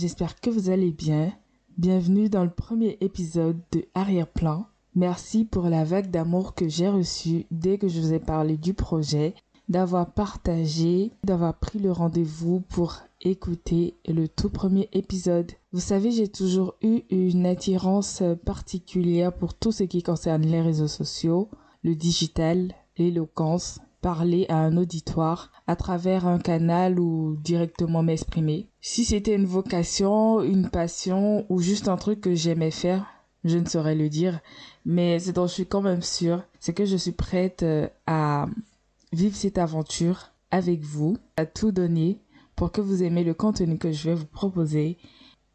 j'espère que vous allez bien. Bienvenue dans le premier épisode de Arrière-plan. Merci pour la vague d'amour que j'ai reçue dès que je vous ai parlé du projet, d'avoir partagé, d'avoir pris le rendez-vous pour écouter le tout premier épisode. Vous savez, j'ai toujours eu une attirance particulière pour tout ce qui concerne les réseaux sociaux, le digital, l'éloquence, parler à un auditoire à travers un canal ou directement m'exprimer. Si c'était une vocation, une passion ou juste un truc que j'aimais faire, je ne saurais le dire, mais ce dont je suis quand même sûre, c'est que je suis prête euh, à vivre cette aventure avec vous, à tout donner pour que vous aimez le contenu que je vais vous proposer.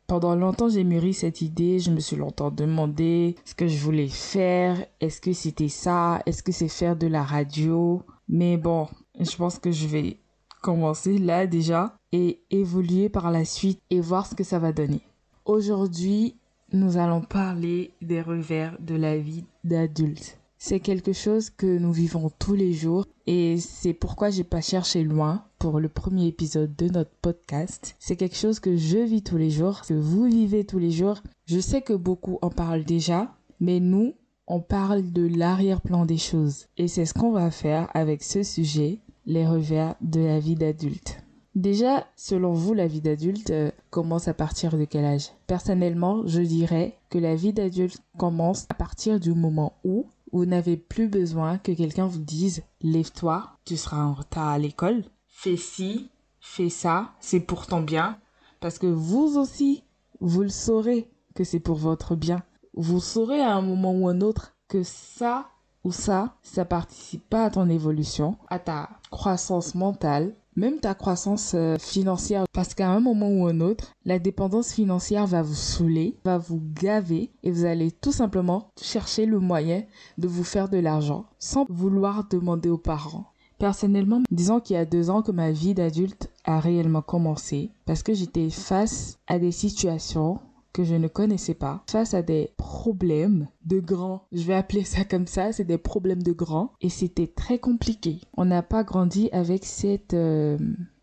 Pendant longtemps, j'ai mûri cette idée, je me suis longtemps demandé ce que je voulais faire, est-ce que c'était ça, est-ce que c'est faire de la radio, mais bon, je pense que je vais commencer là déjà et évoluer par la suite et voir ce que ça va donner. Aujourd'hui, nous allons parler des revers de la vie d'adulte. C'est quelque chose que nous vivons tous les jours et c'est pourquoi j'ai pas cherché loin pour le premier épisode de notre podcast. C'est quelque chose que je vis tous les jours, que vous vivez tous les jours. Je sais que beaucoup en parlent déjà, mais nous, on parle de l'arrière-plan des choses. Et c'est ce qu'on va faire avec ce sujet, les revers de la vie d'adulte. Déjà, selon vous, la vie d'adulte euh, commence à partir de quel âge? Personnellement, je dirais que la vie d'adulte commence à partir du moment où vous n'avez plus besoin que quelqu'un vous dise lève-toi, tu seras en retard à l'école, fais ci, fais ça, c'est pour ton bien, parce que vous aussi, vous le saurez que c'est pour votre bien vous saurez à un moment ou un autre que ça ou ça, ça participe pas à ton évolution, à ta croissance mentale, même ta croissance euh, financière. Parce qu'à un moment ou un autre, la dépendance financière va vous saouler, va vous gaver et vous allez tout simplement chercher le moyen de vous faire de l'argent sans vouloir demander aux parents. Personnellement, disons qu'il y a deux ans que ma vie d'adulte a réellement commencé parce que j'étais face à des situations que je ne connaissais pas face à des problèmes de grands. Je vais appeler ça comme ça, c'est des problèmes de grands et c'était très compliqué. On n'a pas grandi avec cette euh,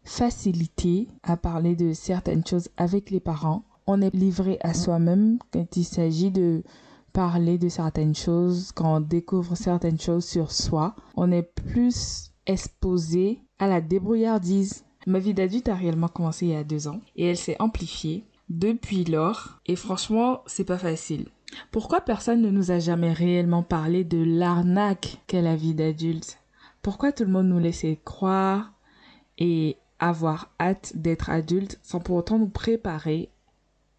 facilité à parler de certaines choses avec les parents. On est livré à soi-même quand il s'agit de parler de certaines choses, quand on découvre certaines choses sur soi. On est plus exposé à la débrouillardise. Ma vie d'adulte a réellement commencé il y a deux ans et elle s'est amplifiée depuis lors et franchement c'est pas facile. Pourquoi personne ne nous a jamais réellement parlé de l'arnaque qu'est la vie d'adulte? Pourquoi tout le monde nous laissait croire et avoir hâte d'être adulte sans pour autant nous préparer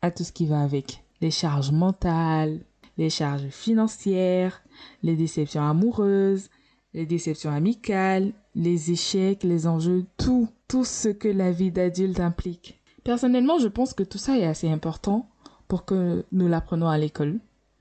à tout ce qui va avec? Les charges mentales, les charges financières, les déceptions amoureuses, les déceptions amicales, les échecs, les enjeux, tout, tout ce que la vie d'adulte implique. Personnellement, je pense que tout ça est assez important pour que nous l'apprenons à l'école.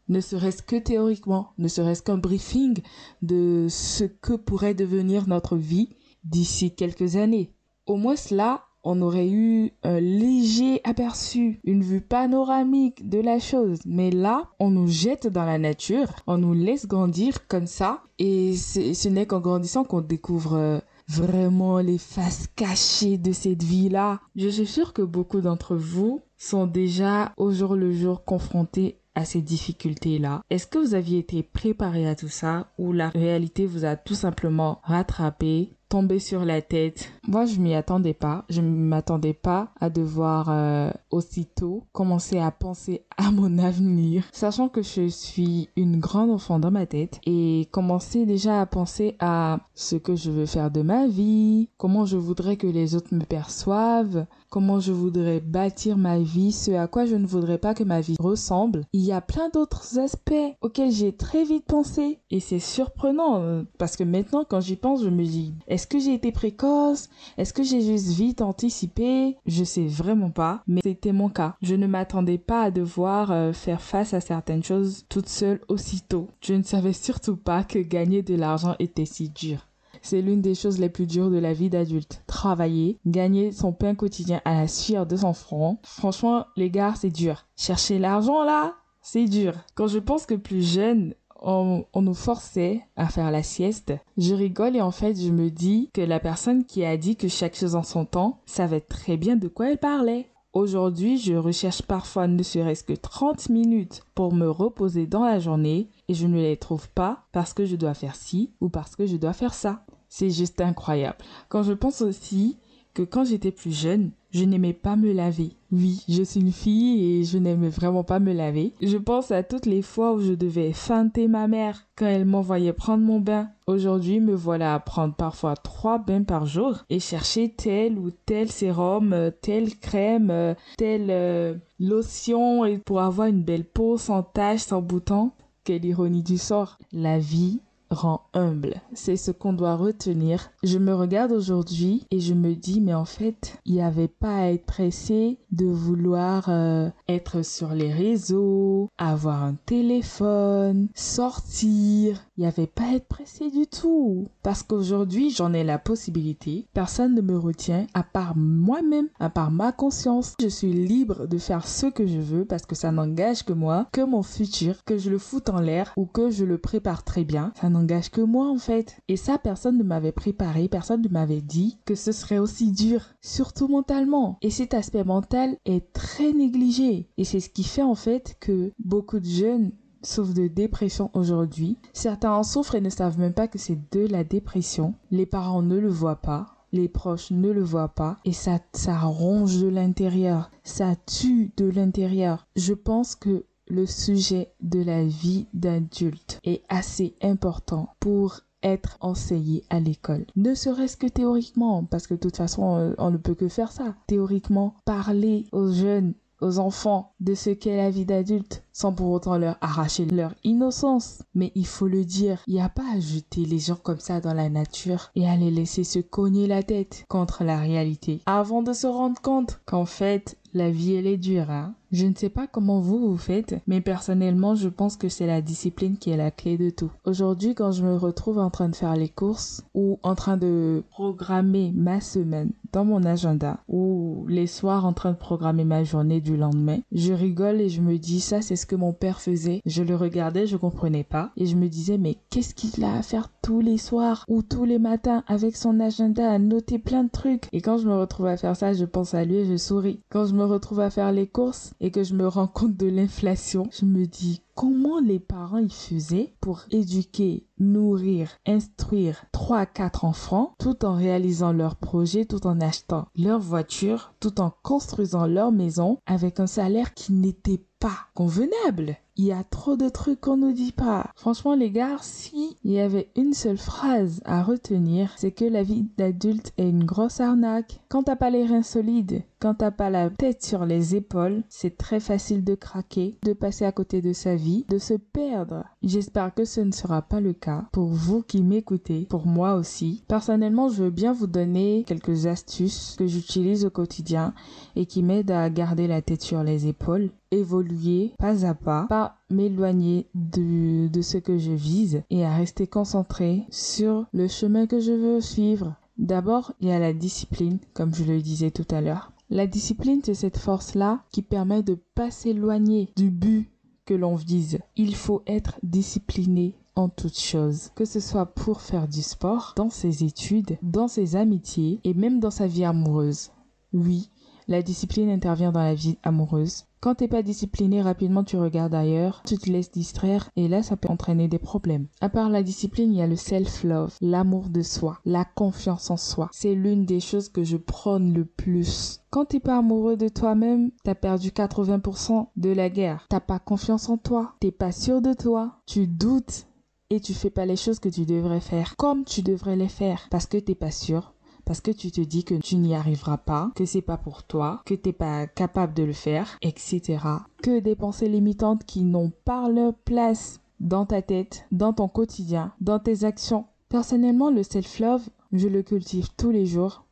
Ne serait-ce que théoriquement, ne serait-ce qu'un briefing de ce que pourrait devenir notre vie d'ici quelques années. Au moins cela, on aurait eu un léger aperçu, une vue panoramique de la chose. Mais là, on nous jette dans la nature, on nous laisse grandir comme ça, et ce n'est qu'en grandissant qu'on découvre euh, vraiment les faces cachées de cette vie-là. Je suis sûre que beaucoup d'entre vous sont déjà au jour le jour confrontés à ces difficultés-là. Est-ce que vous aviez été préparé à tout ça ou la réalité vous a tout simplement rattrapé sur la tête. Moi, je m'y attendais pas. Je m'attendais pas à devoir euh, aussitôt commencer à penser à mon avenir, sachant que je suis une grande enfant dans ma tête et commencer déjà à penser à ce que je veux faire de ma vie, comment je voudrais que les autres me perçoivent, comment je voudrais bâtir ma vie, ce à quoi je ne voudrais pas que ma vie ressemble. Il y a plein d'autres aspects auxquels j'ai très vite pensé et c'est surprenant euh, parce que maintenant quand j'y pense, je me dis est-ce que j'ai été précoce? Est-ce que j'ai juste vite anticipé? Je sais vraiment pas, mais c'était mon cas. Je ne m'attendais pas à devoir euh, faire face à certaines choses toute seule aussitôt. Je ne savais surtout pas que gagner de l'argent était si dur. C'est l'une des choses les plus dures de la vie d'adulte. Travailler, gagner son pain quotidien à la sueur de son front. Franchement, les gars, c'est dur. Chercher l'argent là, c'est dur. Quand je pense que plus jeune, on, nous forçait à faire la sieste. Je rigole et en fait je me dis que la personne qui a dit que chaque chose en son temps savait très bien de quoi elle parlait. Aujourd'hui, je recherche parfois ne serait-ce que 30 minutes pour me reposer dans la journée et je ne les trouve pas parce que je dois faire ci ou parce que je dois faire ça. C'est juste incroyable. Quand je pense aussi que quand j'étais plus jeune, je n'aimais pas me laver. Oui, je suis une fille et je n'aimais vraiment pas me laver. Je pense à toutes les fois où je devais feinter ma mère quand elle m'envoyait prendre mon bain. Aujourd'hui, me voilà à prendre parfois trois bains par jour et chercher tel ou tel sérum, euh, telle crème, euh, telle euh, lotion pour avoir une belle peau sans taches, sans boutons. Quelle ironie du sort. La vie rend humble. C'est ce qu'on doit retenir. Je me regarde aujourd'hui et je me dis, mais en fait, il n'y avait pas à être pressé de vouloir euh, être sur les réseaux, avoir un téléphone, sortir. Il n'y avait pas à être pressé du tout. Parce qu'aujourd'hui, j'en ai la possibilité. Personne ne me retient à part moi-même, à part ma conscience. Je suis libre de faire ce que je veux parce que ça n'engage que moi, que mon futur, que je le foute en l'air ou que je le prépare très bien. Ça n'engage que moi en fait. Et ça, personne ne m'avait préparé, personne ne m'avait dit que ce serait aussi dur, surtout mentalement. Et cet aspect mental est très négligé. Et c'est ce qui fait en fait que beaucoup de jeunes souffrent de dépression aujourd'hui. Certains en souffrent et ne savent même pas que c'est de la dépression. Les parents ne le voient pas. Les proches ne le voient pas et ça, ça ronge de l'intérieur, ça tue de l'intérieur. Je pense que le sujet de la vie d'adulte est assez important pour être enseigné à l'école. Ne serait-ce que théoriquement, parce que de toute façon, euh, on ne peut que faire ça. Théoriquement, parler aux jeunes, aux enfants de ce qu'est la vie d'adulte, sans pour autant leur arracher leur innocence. Mais il faut le dire, il n'y a pas à jeter les gens comme ça dans la nature et à les laisser se cogner la tête contre la réalité, avant de se rendre compte qu'en fait, la vie elle est dure, hein. Je ne sais pas comment vous vous faites, mais personnellement, je pense que c'est la discipline qui est la clé de tout. Aujourd'hui, quand je me retrouve en train de faire les courses ou en train de programmer ma semaine dans mon agenda ou les soirs en train de programmer ma journée du lendemain, je rigole et je me dis ça c'est ce que mon père faisait. Je le regardais, je comprenais pas et je me disais mais qu'est-ce qu'il a à faire tous les soirs ou tous les matins avec son agenda à noter plein de trucs? Et quand je me retrouve à faire ça, je pense à lui et je souris. Quand je me retrouve à faire les courses et que je me rends compte de l'inflation, je me dis comment les parents y faisaient pour éduquer, nourrir, instruire 3 à 4 enfants tout en réalisant leurs projets, tout en achetant leur voiture, tout en construisant leur maison avec un salaire qui n'était pas convenable? Il y a trop de trucs qu'on nous dit pas. Franchement, les gars, si il y avait une seule phrase à retenir, c'est que la vie d'adulte est une grosse arnaque. Quand t'as pas les reins solides, quand t'as pas la tête sur les épaules, c'est très facile de craquer, de passer à côté de sa vie, de se perdre. J'espère que ce ne sera pas le cas pour vous qui m'écoutez, pour moi aussi. Personnellement, je veux bien vous donner quelques astuces que j'utilise au quotidien et qui m'aident à garder la tête sur les épaules évoluer pas à pas, pas m'éloigner de, de ce que je vise et à rester concentré sur le chemin que je veux suivre. D'abord, il y a la discipline, comme je le disais tout à l'heure. La discipline, c'est cette force-là qui permet de pas s'éloigner du but que l'on vise. Il faut être discipliné en toutes choses, que ce soit pour faire du sport, dans ses études, dans ses amitiés et même dans sa vie amoureuse. Oui, la discipline intervient dans la vie amoureuse. Quand t'es pas discipliné, rapidement tu regardes ailleurs, tu te laisses distraire et là ça peut entraîner des problèmes. À part la discipline, il y a le self-love, l'amour de soi, la confiance en soi. C'est l'une des choses que je prône le plus. Quand t'es pas amoureux de toi-même, t'as perdu 80% de la guerre. T'as pas confiance en toi, t'es pas sûr de toi, tu doutes et tu fais pas les choses que tu devrais faire comme tu devrais les faire parce que t'es pas sûr parce que tu te dis que tu n'y arriveras pas, que c'est pas pour toi, que t'es pas capable de le faire, etc. Que des pensées limitantes qui n'ont pas leur place dans ta tête, dans ton quotidien, dans tes actions. Personnellement, le self-love, je le cultive tous les jours.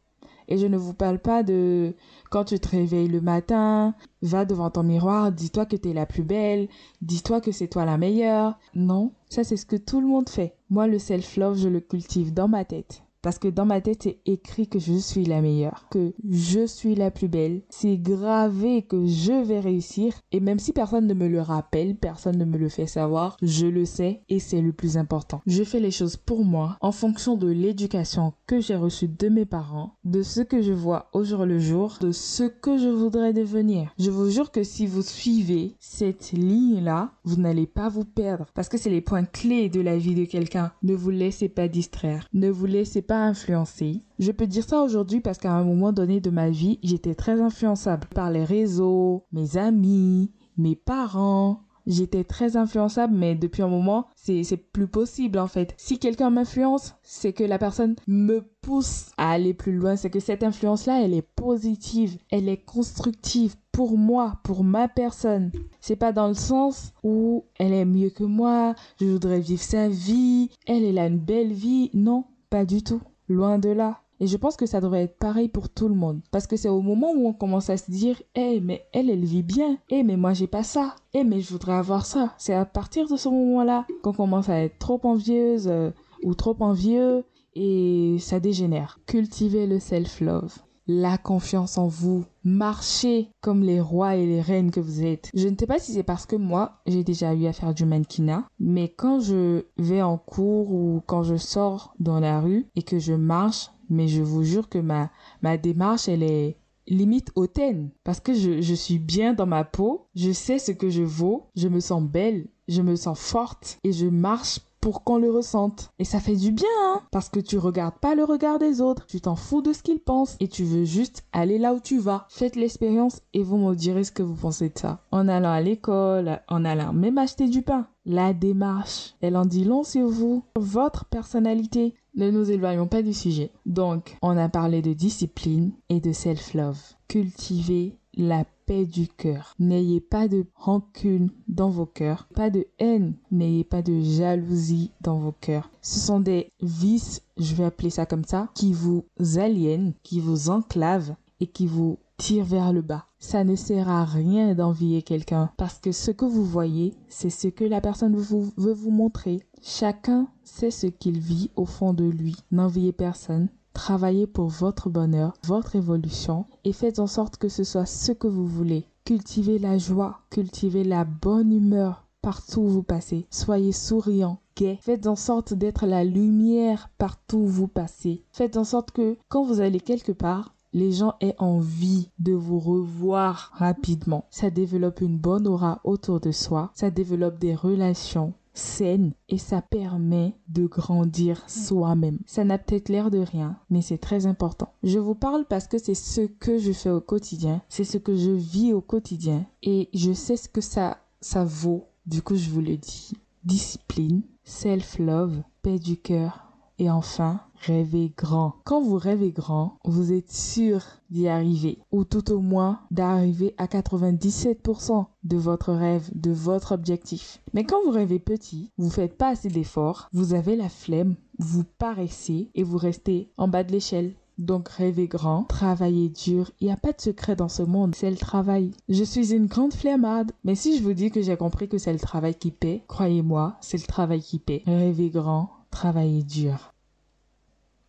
Et je ne vous parle pas de quand tu te réveilles le matin, va devant ton miroir, dis-toi que t'es la plus belle, dis-toi que c'est toi la meilleure. Non, ça c'est ce que tout le monde fait. Moi, le self-love, je le cultive dans ma tête Parce que dans ma tête, c'est écrit que je suis la meilleure, que je suis la plus belle. C'est gravé que je vais réussir. Et même si personne ne me le rappelle, personne ne me le fait savoir, je le sais et c'est le plus important. Je fais les choses pour moi en fonction de l'éducation que j'ai reçue de mes parents, de ce que je vois au jour le jour, de ce que je voudrais devenir. Je vous jure que si vous suivez cette ligne-là, vous n'allez pas vous perdre parce que c'est les points clés de la vie de quelqu'un. Ne vous laissez pas distraire, ne vous laissez pas influencer. Je peux dire ça aujourd'hui parce qu'à un moment donné de ma vie, j'étais très influençable par les réseaux, mes amis, mes parents, j'étais très influençable, mais depuis un moment, c'est, c'est plus possible en fait. Si quelqu'un m'influence, c'est que la personne me pousse à aller plus loin. C'est que cette influence-là, elle est positive, elle est constructive pour moi, pour ma personne. C'est pas dans le sens où elle est mieux que moi, je voudrais vivre sa vie, elle, elle a une belle vie. Non, pas du tout. Loin de là. Et je pense que ça devrait être pareil pour tout le monde. Parce que c'est au moment où on commence à se dire, eh, mais elle, elle vit bien. Eh, mais moi, j'ai pas ça. Eh, mais je voudrais avoir ça. C'est à partir de ce moment-là qu'on commence à être trop envieuse euh, ou trop envieux et ça dégénère. Cultivez le self-love la confiance en vous. Marchez comme les rois et les reines que vous êtes. Je ne sais pas si c'est parce que moi, j'ai déjà eu à faire du mannequinat, mais quand je vais en cours ou quand je sors dans la rue et que je marche, mais je vous jure que ma, ma démarche, elle est limite hautaine parce que je, je suis bien dans ma peau, je sais ce que je vaux, je me sens belle, je me sens forte et je marche pour qu'on le ressente. Et ça fait du bien, hein Parce que tu regardes pas le regard des autres, tu t'en fous de ce qu'ils pensent et tu veux juste aller là où tu vas. Faites l'expérience et vous me direz ce que vous pensez de ça. En allant à l'école, en allant même acheter du pain. La démarche, elle en dit long sur vous, votre personnalité. Ne nous éloignons pas du sujet. Donc, on a parlé de discipline et de self-love. Cultivez la du cœur. N'ayez pas de rancune dans vos cœurs, pas de haine, n'ayez pas de jalousie dans vos cœurs. Ce sont des vices, je vais appeler ça comme ça, qui vous aliènent, qui vous enclavent et qui vous tirent vers le bas. Ça ne sert à rien d'envier quelqu'un parce que ce que vous voyez, c'est ce que la personne veut vous montrer. Chacun sait ce qu'il vit au fond de lui. N'enviez personne, Travaillez pour votre bonheur, votre évolution et faites en sorte que ce soit ce que vous voulez. Cultivez la joie, cultivez la bonne humeur partout où vous passez. Soyez souriant, gai. Faites en sorte d'être la lumière partout où vous passez. Faites en sorte que quand vous allez quelque part, les gens aient envie de vous revoir rapidement. Ça développe une bonne aura autour de soi. Ça développe des relations saine et ça permet de grandir soi-même. Ça n'a peut-être l'air de rien, mais c'est très important. Je vous parle parce que c'est ce que je fais au quotidien, c'est ce que je vis au quotidien et je sais ce que ça ça vaut. Du coup, je vous le dis. Discipline, self-love, paix du cœur et enfin rêvez grand. Quand vous rêvez grand, vous êtes sûr d'y arriver, ou tout au moins d'arriver à 97% de votre rêve, de votre objectif. Mais quand vous rêvez petit, vous faites pas assez d'efforts, vous avez la flemme, vous paraissez et vous restez en bas de l'échelle. Donc rêvez grand, travaillez dur, il n'y a pas de secret dans ce monde, c'est le travail. Je suis une grande flemmarde, mais si je vous dis que j'ai compris que c'est le travail qui paie, croyez-moi, c'est le travail qui paie. Rêvez grand, travaillez dur.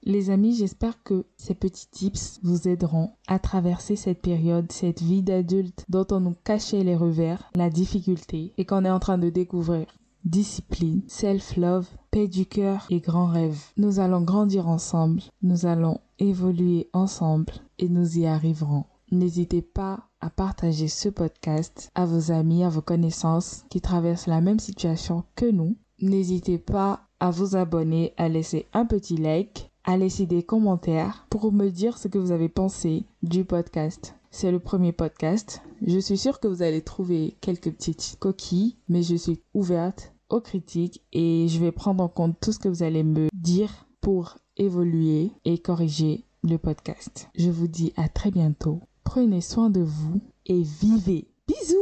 Les amis, j'espère que ces petits tips vous aideront à traverser cette période, cette vie d'adulte dont on nous cachait les revers, la difficulté et qu'on est en train de découvrir. Discipline, self-love, paix du cœur et grands rêves. Nous allons grandir ensemble, nous allons évoluer ensemble et nous y arriverons. N'hésitez pas à partager ce podcast à vos amis, à vos connaissances qui traversent la même situation que nous. N'hésitez pas à vous abonner, à laisser un petit like à laisser des commentaires pour me dire ce que vous avez pensé du podcast. C'est le premier podcast. Je suis sûre que vous allez trouver quelques petites coquilles, mais je suis ouverte aux critiques et je vais prendre en compte tout ce que vous allez me dire pour évoluer et corriger le podcast. Je vous dis à très bientôt. Prenez soin de vous et vivez. Bisous